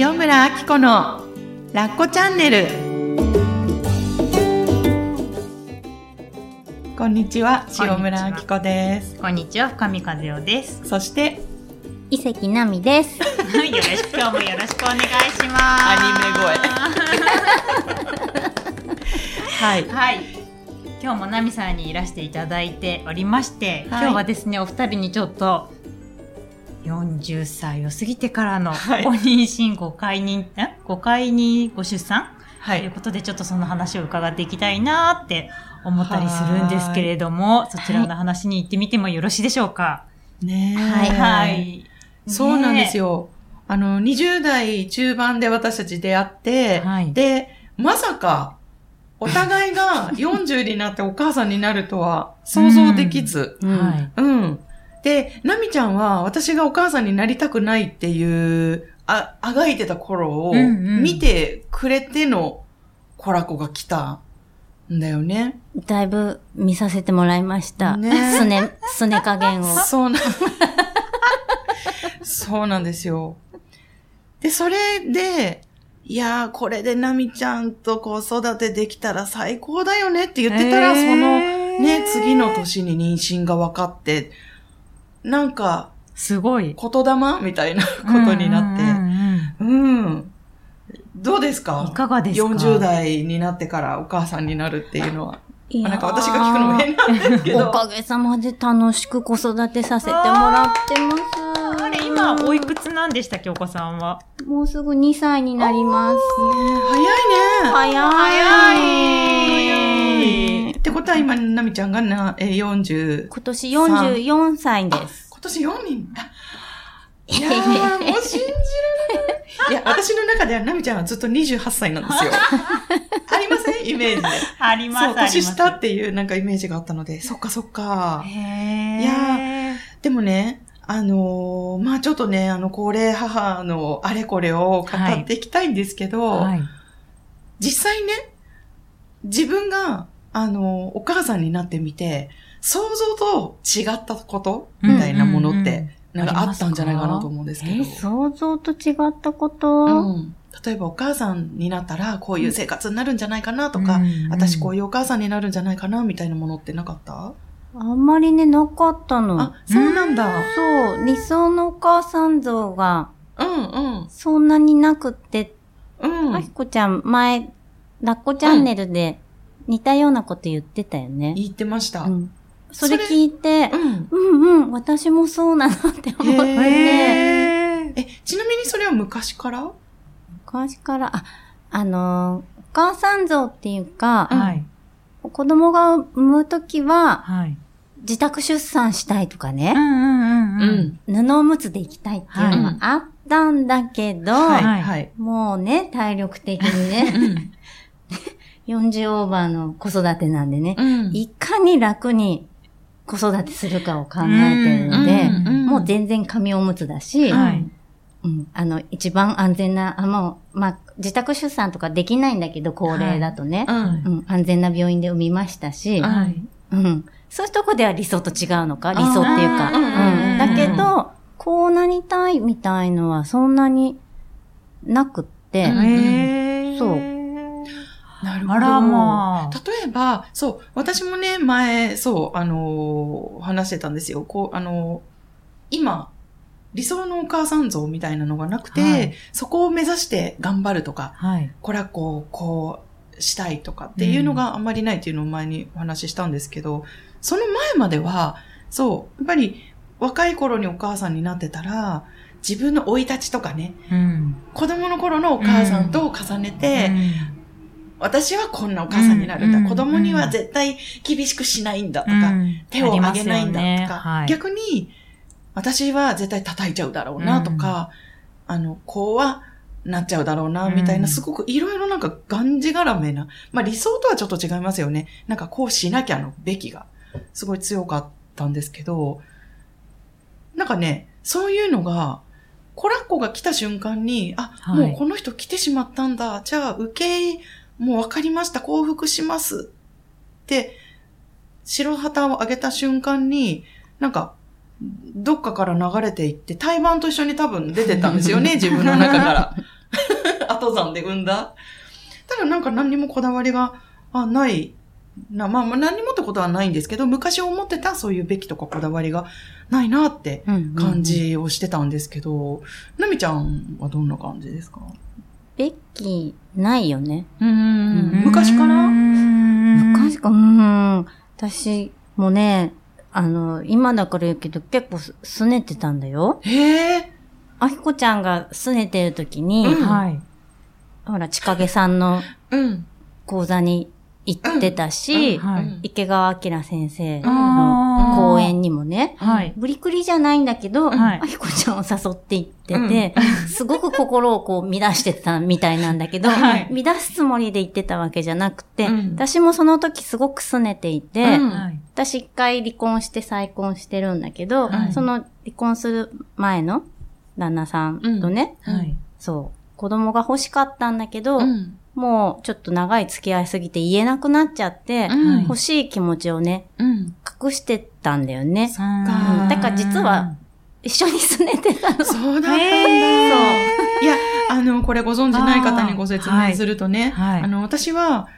塩村あき子のラッコチャンネルこんにちは塩村あき子ですこんにちは、深見和代です。そして伊関奈美です。よろしく、今日もよろしくお願いします。アはいはい。今日もナミさんにいらしていただいておりまして、はい今日はですね、お二人にちょっと、40歳を過ぎてからのはい。ご妊娠、ご解妊、え？ご解にご出産？はい。ということで、ちょっとその話を伺っていきたいなって思ったりするんですけれども、そちらの話に行ってみてもよろしいでしょうか？ねえ。はい。はい。そうなんですよ。よあの20代中盤で私たち出会って、はい。でまさかお互いが40になってお母さんになるとは想像できず、うん。はい。うん。で、ナミちゃんは私がお母さんになりたくないっていう、あ、あがいてた頃を見てくれてのコラコが来たんだよね。だいぶ見させてもらいました。ねすね、すね加減を。そうな、そうなんですよ。で、それで、いやー、これでナミちゃんと子育てできたら最高だよねって言ってたら、へーそのね、次の年に妊娠が分かって、なんか、すごい。言霊？みたいなことになって、うんうんうんうん。どうですか？いかがですか ?40 代になってからお母さんになるっていうのは。いやーなんか私が聞くのも変なんですけど。おかげさまで楽しく子育てさせてもらってます。あれ、今、おいくつなんでしたっけ、お子さんは？もうすぐ2歳になります。早いね。早い。早いってことは今、なみちゃんがな、えー、40。今年44歳です。今年4人。あ いやー、もう信じられない。いや、私の中ではなみちゃんはずっと28歳なんですよ。ありません？イメージで。ありそう、年下っていうなんかイメージがあったので、そっかそっか。いやでもね、あのーまあちょっとね、あの、高齢母のあれこれを語っていきたいんですけど、はい。実際ね、自分が、あのーお母さんになってみて、想像と違ったことみたいなものって、うんうんうんなんかあったんじゃないかなと思うんですけど。え、想像と違ったこと、うん、例えばお母さんになったらこういう生活になるんじゃないかなとか、うんうん私こういうお母さんになるんじゃないかなみたいなものってなかった、あんまりね、なかったの。あ、そうなんだ。そう、理想のお母さん像がうんうん。そんなになくって、うん。あひこちゃん前、ラッコチャンネルで似たようなこと言ってたよね。言ってました。うん。うん。それ聞いて、うん、うんうん、私もそうなのって思って。え、ちなみにそれは昔から？昔から、あ、あのーお母さん像っていうか、うんはい。子供が産むときは、はい。自宅出産したいとかね、うんうんうんうん。布おむつで行きたいっていうのがあったんだけど、はい。もうね、体力的にね、40オーバーの子育てなんでね、うん。いかに楽に子育てするかを考えてるので、もう全然紙おむつだし、はい。うん、あの、一番安全な、あ、もう、まあ、自宅出産とかできないんだけど、高齢だとね、うん。うん、安全な病院で産みましたし、はい。うん、そういうとこでは理想と違うのか、理想っていうか、うんだけど、こうなりたいみたいのはそんなになくって。そうなるほど。あらまあ。例えば、そう、私もね、前、そう、あのー話してたんですよ。こう、あのー今、理想のお母さん像みたいなのがなくて、はいそこを目指して頑張るとか、はい。これはこう、こうしたいとかっていうのがあんまりないっていうのを前にお話ししたんですけど、その前までは、そう、やっぱり若い頃にお母さんになってたら、自分の生い立ちとかね、うん。子供の頃のお母さんと重ねて、私はこんなお母さんになるんだ。うん子供には絶対厳しくしないんだとか、うん。手を挙げないんだとか、ね。はい。逆に私は絶対叩いちゃうだろうなとか、あの、こうはなっちゃうだろうな、みたいな、うん。すごくいろいろなんかがんじがらめな、まあ理想とはちょっと違いますよね。なんかこうしなきゃのべきが、すごい強かったんですけど、なんかね、そういうのが、コラッコが来た瞬間に、あ、はい。もうこの人来てしまったんだ。じゃあ、受けもう分かりました。降伏します。って、白旗を上げた瞬間に、なんか、どっかから流れていって、対バンと一緒に多分出てったんですよね、自分の中から。後山で産んだ。ただなんか何にもこだわりが、あ、ない。な、まあまあ何にもってことはないんですけど、昔思ってたそういうべきとかこだわりがないなってうん感。じをしてたんですけど、なみちゃんはどんな感じですか？ベッキー、ないよね。うんうん昔から昔か、うん。私もね、あの、今だから言うけど結構す拗ねてたんだよ。へえ。あひこちゃんが拗ねてる時に、うんはい。ほら、ちかげさんのうん。講座に行ってたし、うんはい池川明先生あのー。講演にもね、はい。ブリクリじゃないんだけど、はい。あひこちゃんを誘って行ってて、すごく心をこう乱してたみたいなんだけど、はい。乱すつもりで言ってたわけじゃなくて、うん。私もその時すごく拗ねていて、うん。はい。私一回離婚して再婚してるんだけど、はい。その離婚する前の旦那さんとね、はい。そう、子供が欲しかったんだけど、うん。もうちょっと長い付き合いすぎて言えなくなっちゃって、うん欲しい気持ちをね、うん。隠してたんだよね。だから実は、一緒に拗ねてたの。そうだったんだ。へいや、あの、これご存知ない方にご説明するとね、はいはいあの、私は、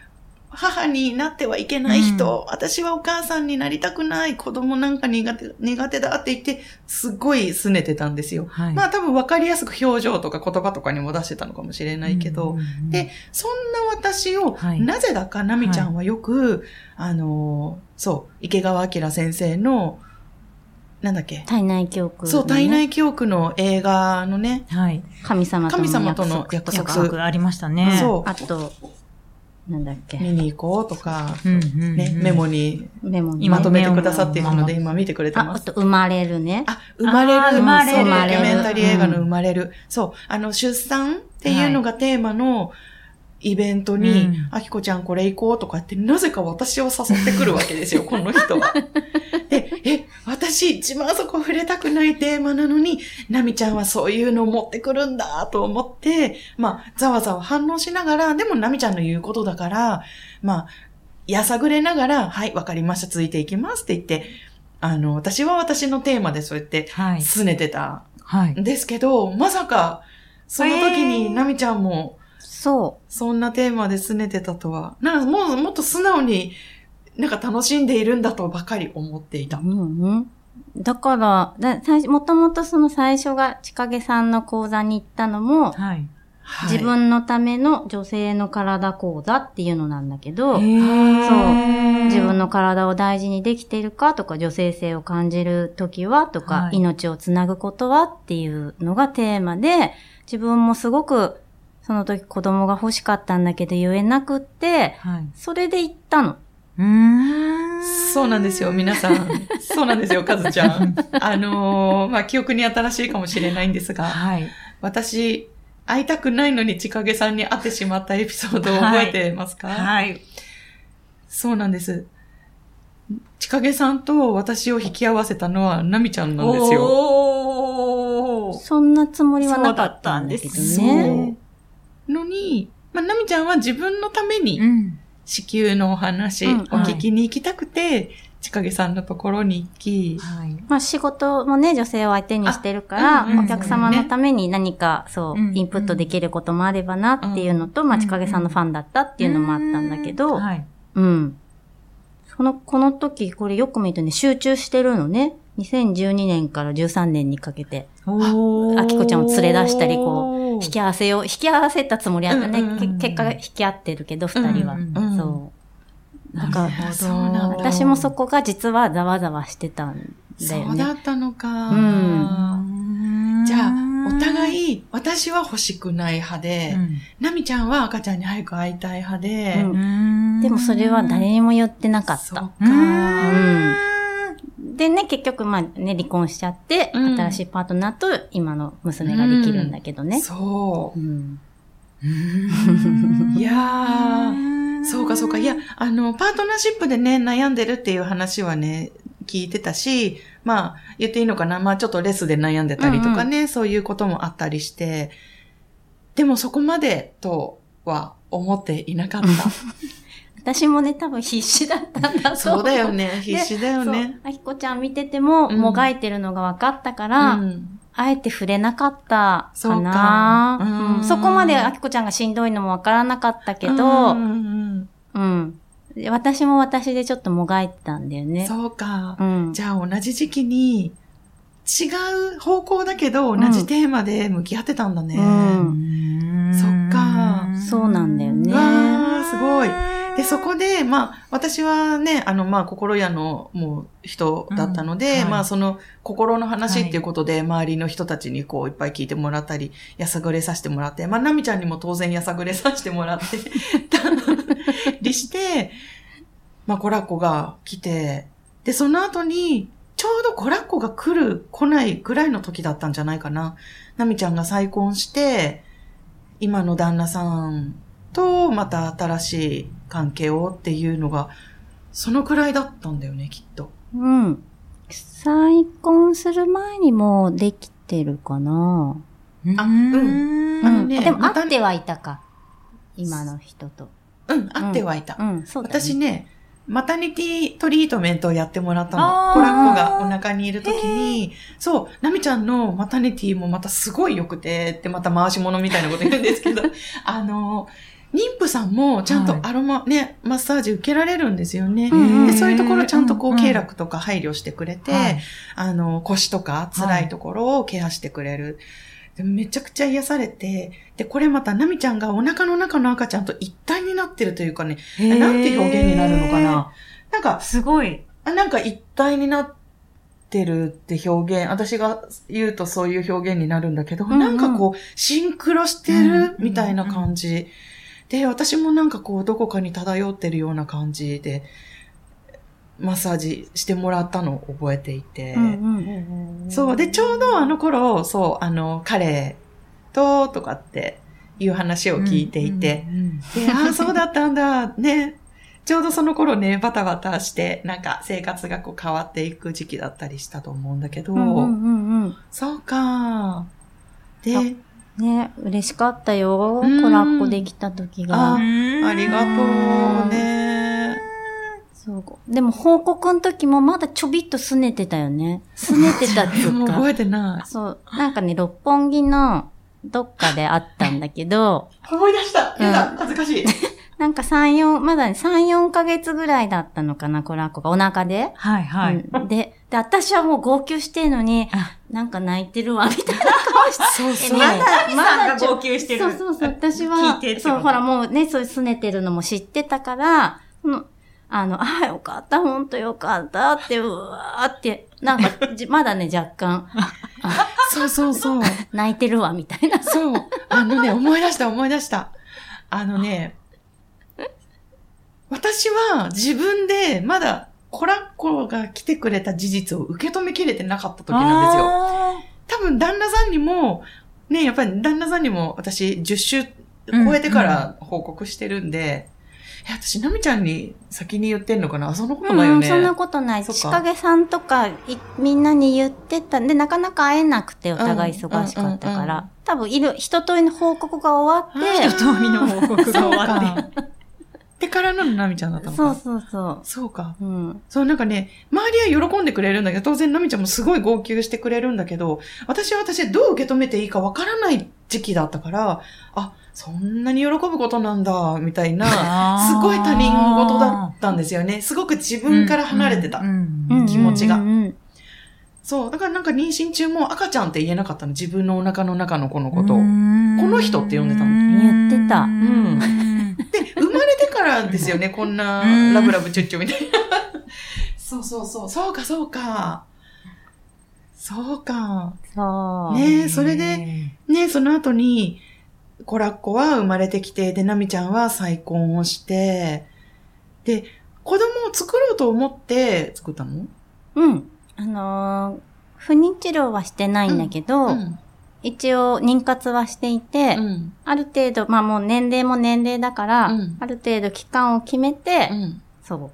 母になってはいけない人、私はお母さんになりたくない、子供なんか苦手、苦手だって言って、すっごい拗ねてたんですよ。はい。まあ多分分かりやすく表情とか言葉とかにも出してたのかもしれないけど、うんで、そんな私を、はいなぜだかなみちゃんはよく、あの、そう、池川明先生の、なんだっけ、体内記憶、そう、体内記憶の映画のね、はい。神様との神様と約束の約約束束ありましたね。そうあと、なんだっけ、見に行こうとか、うんうんうん。ね、メモにメモに。今まとめてくださっているので、今見てくれてあ、ます。あと、生まれるね。あ、生まれる。生まれるドキュメンタリー映画の生まれる。そう、あの、出産っていうのがテーマのイベントに、うんあきこちゃんこれ行こうとかって、なぜか私を誘ってくるわけですよ、この人は。で、え、私一番そこ触れたくないテーマなのに、なみちゃんはそういうのを持ってくるんだと思って、まあ、ざわざわ反応しながら、でもなみちゃんの言うことだから、まあ、やさぐれながら、はい、わかりました、ついていきますって言って、あの、私は私のテーマでそうやって、はい。拗ねてたはい。んですけど、まさか、その時えにーなみちゃんも、そそんなテーマで拗ねてたとは、なんかもう、もっと素直に、なんか楽しんでいるんだとばかり思っていたう。。うんうん。だから、だ最初もともとその最初がちかげさんの講座に行ったのも、はい。はい自分のための女性の体講座っていうのなんだけど、そう自分の体を大事にできているかとか、女性性を感じるときはとか、はい命をつなぐことはっていうのがテーマで、自分もすごくその時子供が欲しかったんだけど言えなくって、はい。それで行ったの。うーん。そうなんですよ、皆さん。そうなんですよ、かずちゃん。あのーまあ、記憶に新しいかもしれないんですが、はい。私、会いたくないのにちかげさんに会ってしまったエピソードを覚えてますか、はい。そうなんです。ちかげさんと私を引き合わせたのはなみちゃんなんですよ。おー。そんなつもりはなかったんだけどそうだったんね。のに、まあ、なみちゃんは自分のためにうん。子宮のお話をうん聞きに行きたくて、ちかげさんのところに行き、はい。まあ仕事もね、女性を相手にしてるから、あうんうんお客様のために何かそう、うんインプットできることもあればなっていうのと、うんまあちかげさんのファンだったっていうのもあったんだけど、はい。うん。その、この時、これよく見るとね、集中してるのね。2012年から13年にかけて、おあきこちゃんを連れ出したりこう引き合わせを、引き合わせたつもりあったね。うんうんうんけ結果が引き合ってるけど、二人は。うんうんそう。ななんか私もそこが実はざわざわしてたんだよね。そうだったのか。うんじゃあ、お互い、私は欲しくない派で、なみちゃんは赤ちゃんに早く会いたい派で、うんでもそれは誰にも言ってなかった。そうか。うんでね、結局まあね、離婚しちゃって、うん新しいパートナーと今の娘ができるんだけどね。そうう。ん いやー、そうかそうか。いや、あの、パートナーシップでね、悩んでるっていう話はね、聞いてたし、まあ、言っていいのかな。まあ、ちょっとレスで悩んでたりとかね、そういうこともあったりして、でもそこまでとは思っていなかっ 私もね、多分必死だったんだと思た。そうだよね。必死だよね。あきこちゃん見てても、うんもがいてるのが分かったから、うんあえて触れなかったそうかな。かうんうんそこまであきこちゃんがしんどいのもわからなかったけど、うんうん私も私でちょっともがいてたんだよね。そうか。うん。じゃあ同じ時期に違う方向だけど同じテーマで向き合ってたんだね。うんそっかそうなんだよねわー、すごい。で、そこで、まあ、私はね、あの、まあ、心屋の、もう、人だったので、うんはい。まあ、その、心の話っていうことで、周りの人たちに、こう、いっぱい聞いてもらったり、やさぐれさせてもらって、まあ、なみちゃんにも当然やさぐれさせてもらって、たりして、まあ、コラッコが来て、で、その後に、ちょうどコラッコが来る、来ないぐらいの時だったんじゃないかな。なみちゃんが再婚して、今の旦那さんとまた新しい関係をっていうのが、そのくらいだったんだよね、きっと。うん。再婚する前にもできてるかな。あうんうんねでも会ってはいたか。今の人と。うん、会ってはいた。うん、そうだ、ね。私ね、マタニティトリートメントをやってもらったの。コラッコがお腹にいる時に、そう、ナミちゃんのマタニティもまたすごい良くて、ってまた回し物みたいなこと言うんですけど、あの、妊婦さんもちゃんとアロマ、ね、マッサージ受けられるんですよね。うんで、そういうところちゃんとこう、うん経絡とか配慮してくれて、はいあの、腰とか辛いところをケアしてくれる。でめちゃくちゃ癒されて、で、これまたナミちゃんがお腹の中の赤ちゃんと一体になってるというかね、なんて表現になるのかな。なんか、すごい。あなんか一体になってるって表現、私が言うとそういう表現になるんだけど、うんうんなんかこう、シンクロしてうんるみたいな感じ。で、私もなんかこう、どこかに漂ってるような感じで、マッサージしてもらったのを覚えていて、そう。で、ちょうどあの頃、そう、あの、彼と、とかっていう話を聞いていて、で、ああ、そうだったんだ。ね。ちょうどその頃ね、バタバタして、なんか生活がこう変わっていく時期だったりしたと思うんだけど。そうか。で、あね、嬉しかったよ。うんコラッコできた時が。あありがとうね。そう。でも報告の時もまだちょびっと拗ねてたよね。拗ねてたっていもううか。覚えてない。そう。なんかね、六本木のどっかであったんだけど、思い出した。うんやだ、恥ずかしい。なんか3、4、まだね、3、4ヶ月ぐらいだったのかな、コラッコがお腹で。はいはい。うんで、で、私はもう号泣してんのに、あなんか泣いてるわ、みたいな顔して。そうそう。まだ、まだ号泣してる。そうそうそう、私は、そう、ほらもうね、そう拗ねてるのも知ってたから、うんあの、ああ、よかった、ほんとよかったって、うわーって、なんか、じ まだね、若干、そうそうそう。泣いてるわ、みたいな。そう。あのね、思い出した、思い出した。あのね、私は自分でまだコラッコが来てくれた事実を受け止めきれてなかった時なんですよ。よ。多分旦那さんにも、ね、やっぱり旦那さんにも私10週超えてから報告してるんで、え、私、ナミちゃんに先に言ってんのかな？そんなことないよね。うん、そんなことない。仕掛けさんとかい、みんなに言ってたんで、なかなか会えなくて、お互い忙しかったかうんうんうんうんら。多分、いる、一通りの報告が終わって、一通りの報告が終わって。そうか。らのナミちゃんだったのか。そうそうそそうか。う。うん。そう、なんかね、周りは喜んでくれるんだけど、当然ナミちゃんもすごい号泣してくれるんだけど、私は私でどう受け止めていいかわからない時期だったから、あ、そんなに喜ぶことなんだ、みたいな、すごい他人事だったんですよね。すごく自分から離れてた。うんうん気持ちがうんうんそう、だからなんか妊娠中も赤ちゃんって言えなかったの。自分のお腹の中の子のことを。ここの人って呼んでたの言ってたんで、生まれてからですよね、こんなうんラブラブチュッチュみたいな。そうそうそう。そうか、そうか。そうか。そう。ねえそれで、ね、その後に、コラッコは生まれてきて、で、ナミちゃんは再婚をして、で、子供を作ろうと思って作ったの？うん。あのー不妊治療はしてないんだけど、うん。一応妊活はしていて、うん。ある程度、まあもう年齢も年齢だから、うんある程度期間を決めて、うん。そ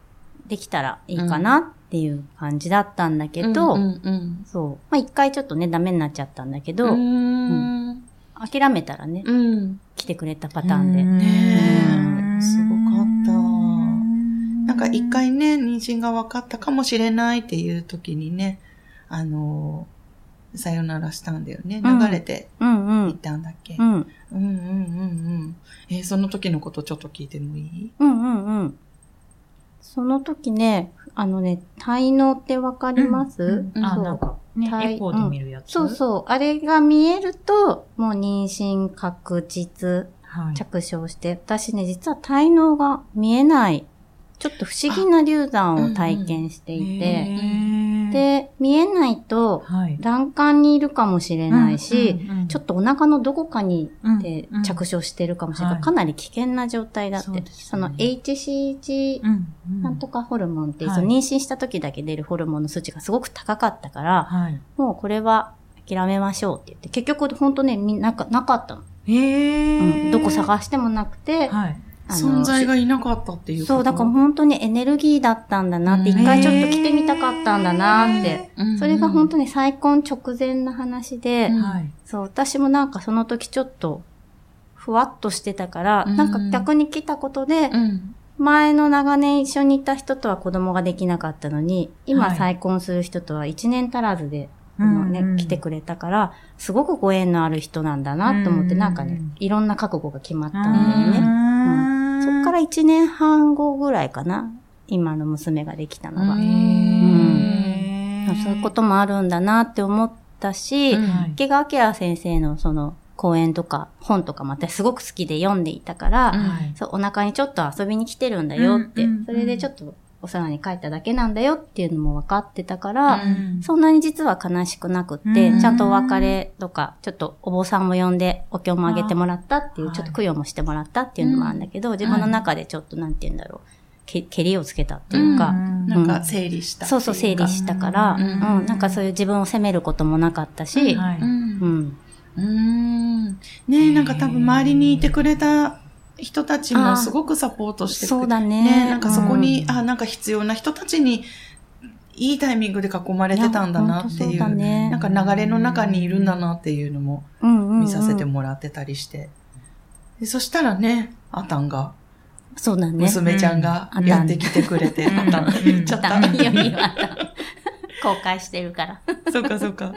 う、できたらいいかなっていう感じだったんだけど、うんうんそう。まあ一回ちょっとね、ダメになっちゃったんだけうど、ん。うん。諦めたらね、うん。来てくれたパターンで。ねえすごかったなんか一回ね、妊娠が分かったかもしれないっていう時にね、あの、さよならしたんだよね。うん流れてうんう行っん。たんだっけ、うん。うんうんうんうん。えーその時のことちょっと聞いてもいい？うんうんうん。その時ね、あのね、滞納ってわかります、うんあ、そうなんかね、はいエコーで見るやつ？そうそう。あれが見えると、もう妊娠確実、はい。着床して、私ね、実は滞納が見えない、ちょっと不思議な流産を体験していて、へー、で、見えないと、はい。卵管にいるかもしれないし、ちょっとお腹のどこかにで着床してるかもしれない、はいかなり危険な状態だって。その HCG なんとかホルモンっていう、はいその妊娠した時だけ出るホルモンの数値がすごく高かったから、はい。もうこれは諦めましょうって言って、結局本当ね、みんなかなかったの、へーうん。どこ探してもなくて、はい。存在がいなかったっていうこと？そう、だから本当にエネルギーだったんだなって、うん一回ちょっと来てみたかったんだなって。うんそれが本当に再婚直前の話で。そう、私もなんかその時ちょっと、ふわっとしてたから、うんなんか逆に来たことで、うん。前の長年一緒にいた人とは子供ができなかったのに、今はい再婚する人とは一年足らずで、あうん。のねうん来てくれたから、すごくご縁のある人なんだなと思って、うんなんかね、いろんな覚悟が決まったんだうよね。んそっから一年半後ぐらいかな、今の娘ができたのが。うん。そういうこともあるんだなって思ったし、うん。はい。池川明先生のその講演とか本とかも私すごく好きで読んでいたから、うん。はい。そうお腹にちょっと遊びに来てるんだよって、うんうんうん。それでちょっとお世話に帰っただけなんだよっていうのも分かってたから、うん。そんなに実は悲しくなくって、うん。ちゃんとお別れとか、ちょっとお坊さんも呼んでお経もあげてもらったっていう、はい。ちょっと供養もしてもらったっていうのもあるんだけど、自分の中でちょっとなんて言うんだろう、け蹴りをつけたっていうか、うん。なんか整理したそうそう整理したから、ううん。ん、なんかそういう自分を責めることもなかったし、はい。うん。うん。ねえ、なんか多分周りにいてくれた人たちもすごくサポートしてくれそうだね。ねなんかそこに、うんあ、なんか必要な人たちに、いいタイミングで囲まれてたんだなっていう、そうだねなんか流れの中にいるんだなっていうのも見させてもらってたりして。でそしたらね、あたんが、そうだね。娘ちゃんがうんやってきてくれて、うんあたん、言っちゃった。いいよいいよあった。公開してるから。そうかそうか。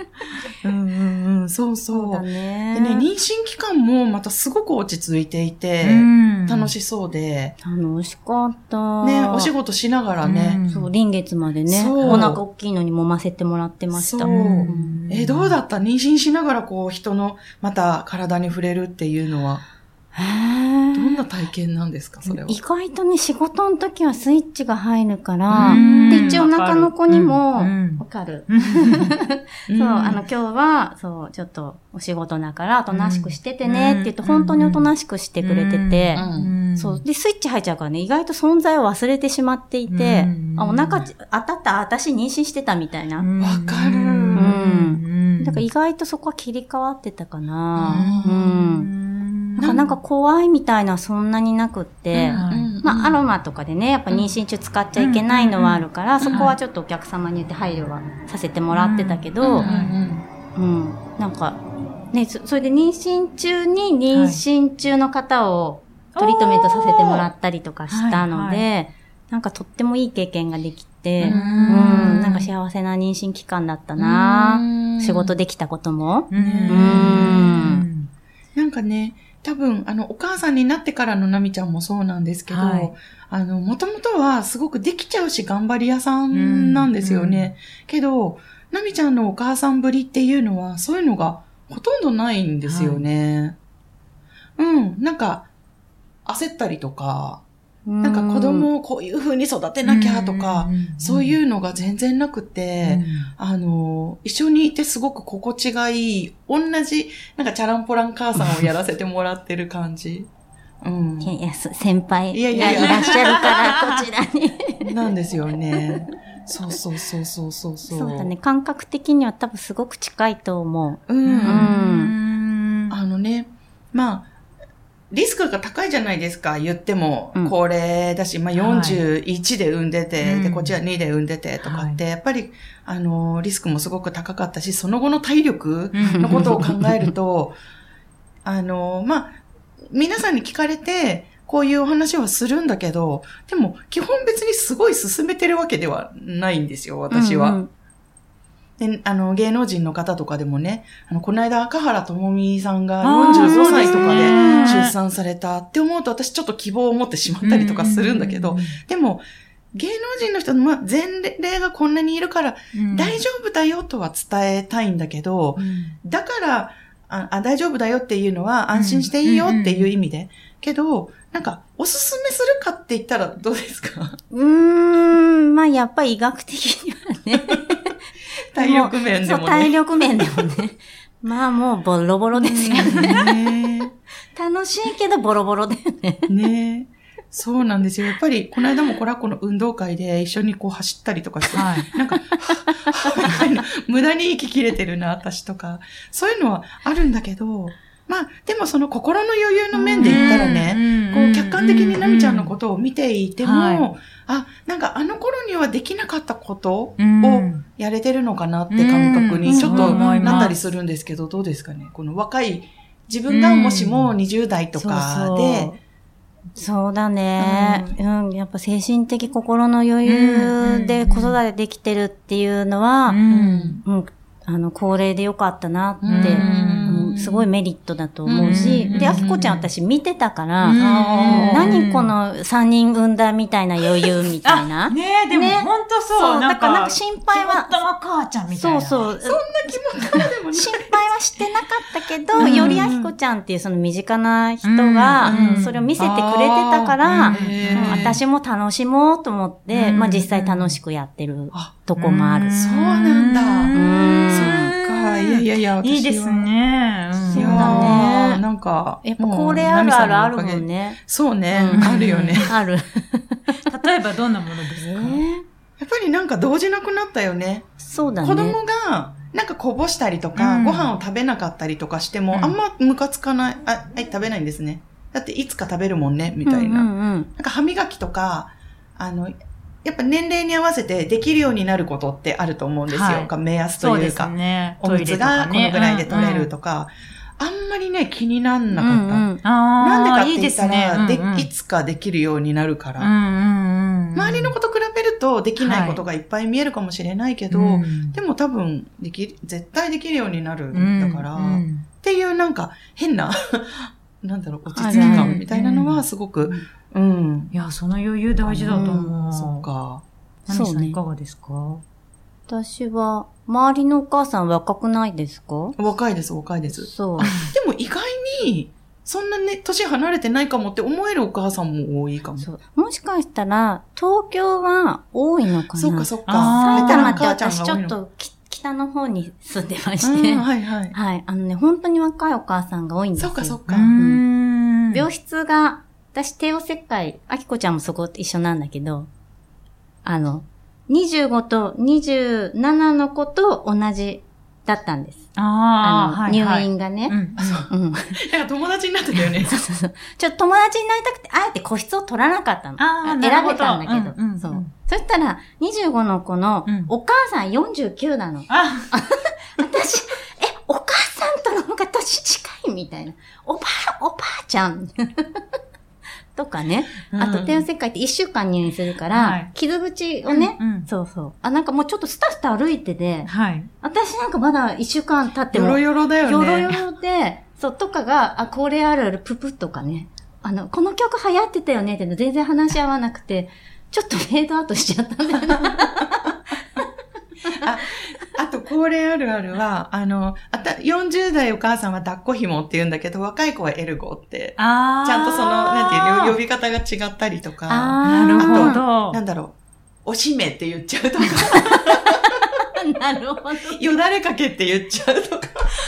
うんうんうん、そうそう。そうだね。でね、妊娠期間もまたすごく落ち着いていて、楽ししそうで、楽しかった。ね、お仕事しながらね、そう、臨月までね、お腹大きいのに揉ませてもらってました。そうんえ、どうだった？妊娠しながらこう人のまた体に触れるっていうのは、どんな体験なんですか、それは？意外とね、仕事の時はスイッチが入るから、うん。で、一応中の子にも、うん。わかる。うん。そう、あの、今日は、そう、ちょっと、お仕事だから、おとなしくしててね、って言って、うん本当におとなしくしてくれてて、うん。そう。で、スイッチ入っちゃうからね、意外と存在を忘れてしまっていて、うん。あ、お腹ち、当たった、私妊娠してたみたいな。わかる。うん。だから意外とそこは切り替わってたかな。ううん。なんかなんか怖いみたいなそんなになくって、うん。まあ、アロマとかでね、やっぱ妊娠中使っちゃいけないのはあるから、ん。そこはちょっとお客様に言って配慮はさせてもらってたけうん。ど、ううん。ん、なんか、ね、そそれで妊娠中に妊娠中の方をトリートメントさせてもらったりとかしたので、はい。なんかとってもいい経験ができて、ううんん、なんか幸せな妊娠期間だったな、うん。仕事できたことも。うん。うん。なんかね、多分、あの、お母さんになってからのナミちゃんもそうなんですけど、はいあの、もともとはすごくできちゃうし頑張り屋さんなんですよね。けど、ナミちゃんのお母さんぶりっていうのは、そういうのがほとんどないんですよね。うん、なんか、焦ったりとか、なんか子供をこういう風に育てなきゃとか、そういうのが全然なくて、あの、一緒にいてすごく心地がいい、同じ、なんかチャランポラン母さんをやらせてもらってる感じ。うんい。やいや、す先輩いやいやいやがいらっしゃるから、こちらに。なんですよね。そうそうそうそうそうそう。だね。感覚的には多分すごく近いと思う。うんんあのね、まあ、リスクが高いじゃないですか、言ってもうん。高齢だし、まあはい41で産んでて、うんで、こっちは2で産んでてとかって、やっぱり、あの、リスクもすごく高かったし、その後の体力のことを考えると、あの、まあ、皆さんに聞かれて、こういうお話はするんだけど、でも、基本別にすごい進めてるわけではないんですよ、う。私は。うんで、あの、芸能人の方とかでもね、あの、この間、赤原智美さんがあー45歳とかで出産されたって思うと、私ちょっと希望を持ってしまったりとかするんだけど、でも、芸能人の人の、まあ、前例がこんなにいるから、うん、大丈夫だよとは伝えたいんだけど、うん。だからああ、大丈夫だよっていうのは安心していいよっていう意味で。けど、なんか、おすすめするかって言ったらどうですか？うーん、まあやっぱり医学的にはね。体力面でも体ね。力面でもね。まあもうボロボロですよね。ね楽しいけどボロボロだよね。え。ねえ。そうなんですよ。やっぱり、この間もコラコの運動会で一緒にこう走ったりとかして、はい。なんか、無駄に息切れてるな、私とか。そういうのはあるんだけど、まあ、でもその心の余裕の面で言ったらね、こう、客観的にナミちゃんのことを見ていても、はい。あ、なんかあの頃にはできなかったことをうん。やれてるのかなって感覚うん。にちょっとなったりするんですけど、どうですかね？この若い、自分がもしも20代とかで、そうだね、うん。やっぱ精神的心の余裕で子育てできてるっていうのは、うん。うん、あの、高齢でよかったなって、うんうんすごいメリットだと思うし、うん。で、あきこちゃん私見てたから、うん。何この3人産んだみたいな余裕みたいな。ねえ、でもね。本当そう。そうなんか、だからなんか心配は。肝っ玉母ちゃんみたいな。そうそう。そんな気持ちでもね。心配はしてなかったけど、うん。よりあきこちゃんっていうその身近な人がうん、それを見せてくれてたから、私も楽しもうと思って、うん。まあ実際楽しくやってるあ、とこもある。そうなんだうんそっか、いやいやいや、いいです。ね。うんそうだねーなんか、やっぱ高齢あるあるあるもんね。ね。そうね、うんあるよね。ある。例えばどんなものですか、やっぱりなんか動じなくなったよね。そうだね。子供が、なんかこぼしたりとか、うんご飯を食べなかったりとかしても、うんあんまムカつかない。あ、はい、食べないんですね。だっていつか食べるもんね、みたいな。うんうんうんなんか歯磨きとか、あの、やっぱ年齢に合わせてできるようになることってあると思うんですよ。はいか目安そうですというか。ね。おむつがこのぐらいで取れるととか、あんまりね、気になんなかった。うんうんなんでかあ、って言ったいいですねら、。でうんうんいつかできるようになるから。うんうんうん。周りのこと比べるとできないことがいっぱい見えるかもしれないけど、うんでも多分、でき、絶対できるようになるうんんだから、っうんていうなんか変な、なんだろう、落ち着き感みたいなのはすごく、うん。いや、その余裕大事だと思う。そっ。か。ナミさそうねんいかがですか？私は、周りのお母さん若くないですか？若いです、若いです。そう。でも意外に、そんなね、年離れてないかもって思えるお母さんも多いかも。そう。もしかしたら、東京は多いのかなそっかそっか。埼玉って私ちょっとき北の方に住んでまうして、ん、はいはい。はい。あのね、本当に若いお母さんが多いんですよ。そっかそっうか。ん病室が、私帝王切開、あきこちゃんもそこと一緒なんだけど、あの、25と27の子と同じだったんです。ああ、の、はいはい入院がね。うんうん。なんか友達になってたよね。そうそうそう。ちょっと友達になりたくて、あえて個室を取らなかったの。あー選なるほどべたんだけど。うんうんそううん。そしたら、25の子のうん、お母さん49なの。あ、私、え、お母さんとの方が年近いみたいな。おばあ、おばあちゃん。とかね。あと、帝王切開って1週間入院するから、はい傷口をね、そうそう。あ、なんかもうちょっとスタスタ歩いてて、はい。私なんかまだ1週間経っても、ヨロヨロだよね。ヨロヨロで、そう、とかが、あ、これあるある、ププとかね。あの、この曲流行ってたよねって全然話し合わなくて、ちょっとフェードアウトしちゃったんだよね。あ と、高齢あるあるは、あの、あた、40代お母さんは抱っこ紐って言うんだけど、若い子はエルゴって、ああ。ちゃんとその、なんていう、呼び方が違ったりとか、あなるほあど。なんだろう、おしめって言っちゃうとか、なるほど。よだれかけって言っちゃうとか、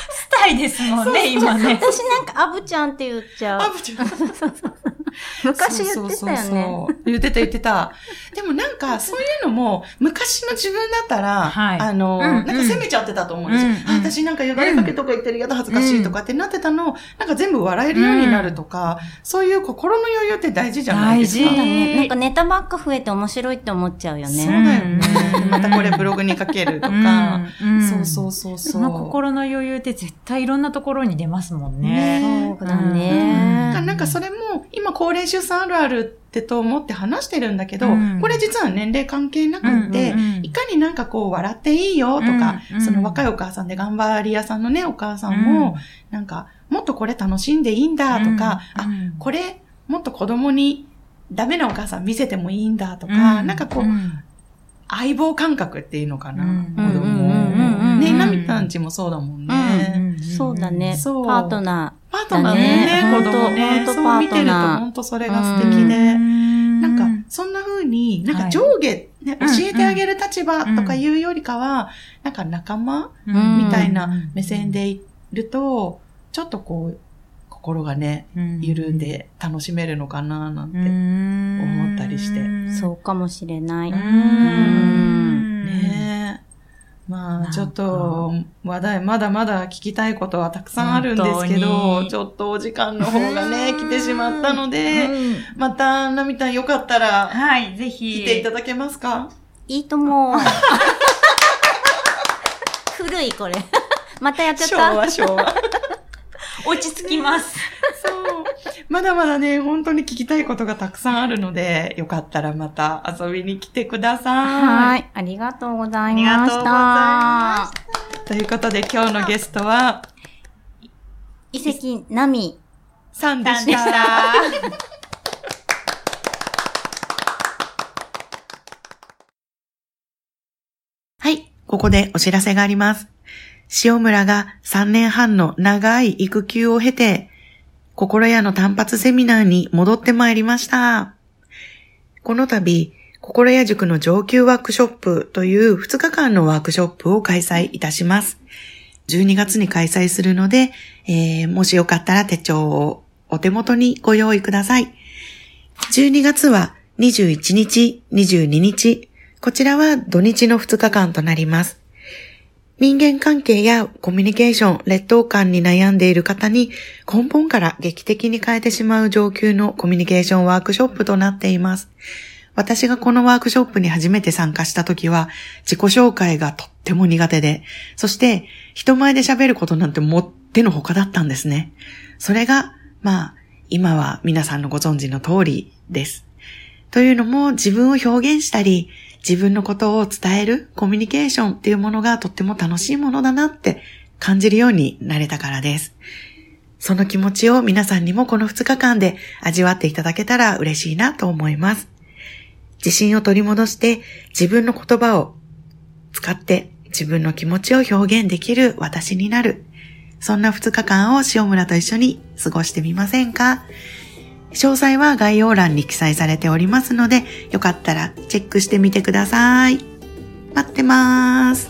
スタイですもんね、今ね。私なんか、アブちゃんって言っちゃう。あぶちゃん。昔言ってたよね。そうそうそうそう言ってた言ってた。でもなんか、そういうのも、昔の自分だったら、はいあの、うんうんなんか責めちゃってたと思うんですよ。うんうんあ私なんかよだれかけとか言ってるやだ恥ずかしいとかってなってたのを、なんか全部笑えるようになるとか、そういう心の余裕って大事じゃないですか。大事だね。なんかネタばっか増えて面白いって思っちゃうよそうね。だよね。うんまたこれブログに書けるとか、うんうんそうそうそうそ。そうの心の余裕って絶対いろんなところに出ますもんね。そうだね。なんかそれも今高齢出産あるあるってと思って話してるんだけど、うん。これ実は年齢関係なくって、うんうんうん。いかになんかこう笑っていいよとか、うんうんその若いお母さんで頑張り屋さんのね、お母さんも、なんかもっとこれ楽しんでいいんだとか、あ、うんこれもっと子供にダメなお母さん見せてもいいんだとか、なんかこう、ん相棒感覚っていうのかな、うん子供うんうんうん。うんね、ナミタンちもそうだもんね。そうだね。そう。パートナパートナーのね、だね。子供ね、そう見てると本当それが素敵で、ななんか、そんな風に、なんか上下、ね、教えてあげる立場とかいうよりかは、なんか仲間うんみたいな目線でいると、ちょっとこう、心がね、緩んで楽しめるのかななんて。思ったりして。そうかもしれない。ねえ。まあ、ちょっと、話題、まだまだ聞きたいことはたくさんあるんですけど、にちょっとお時間の方がね、来てしまったので、うんまた、ナミタンよかったら、はい、ぜひ。来ていただけますか？いいとも。古いこれ。またやっちゃっ昭た。和、昭和。落ち着きます。そう。まだまだね、本当に聞きたいことがたくさんあるので、よかったらまた遊びに来てください。はい。ありがとうございましありがとうございまた。ということで今日のゲストは、遺跡、ナミ。さんでし。た。はい、ここでお知らせがあります。塩村が3年半の長い育休を経て、心屋の単発セミナーに戻ってまいりました。この度、心屋塾の上級ワークショップという2日間のワークショップを開催いたします。12月に開催するので、えーもしよかったら手帳をお手元にご用意ください。12月は21日、22日、こちらは土日の2日間となります。人間関係やコミュニケーション、劣等感に悩んでいる方に根本から劇的に変えてしまう上級のコミュニケーションワークショップとなっています。私がこのワークショップに初めて参加した時は自己紹介がとっても苦手で、そして人前で喋ることなんてもってのほかだったんですね。それが、まあ、今は皆さんのご存知の通りです。というのも自分を表現したり、自分のことを伝えるコミュニケーションっていうものがとっても楽しいものだなって感じるようになれたからです。その気持ちを皆さんにもこの2日間で味わっていただけたら嬉しいなと思います。自信を取り戻して自分の言葉を使って自分の気持ちを表現できる私になる。そんな2日間を塩村と一緒に過ごしてみませんか？詳細は概要欄に記載されておりますので、よかったらチェックしてみてください。待ってます。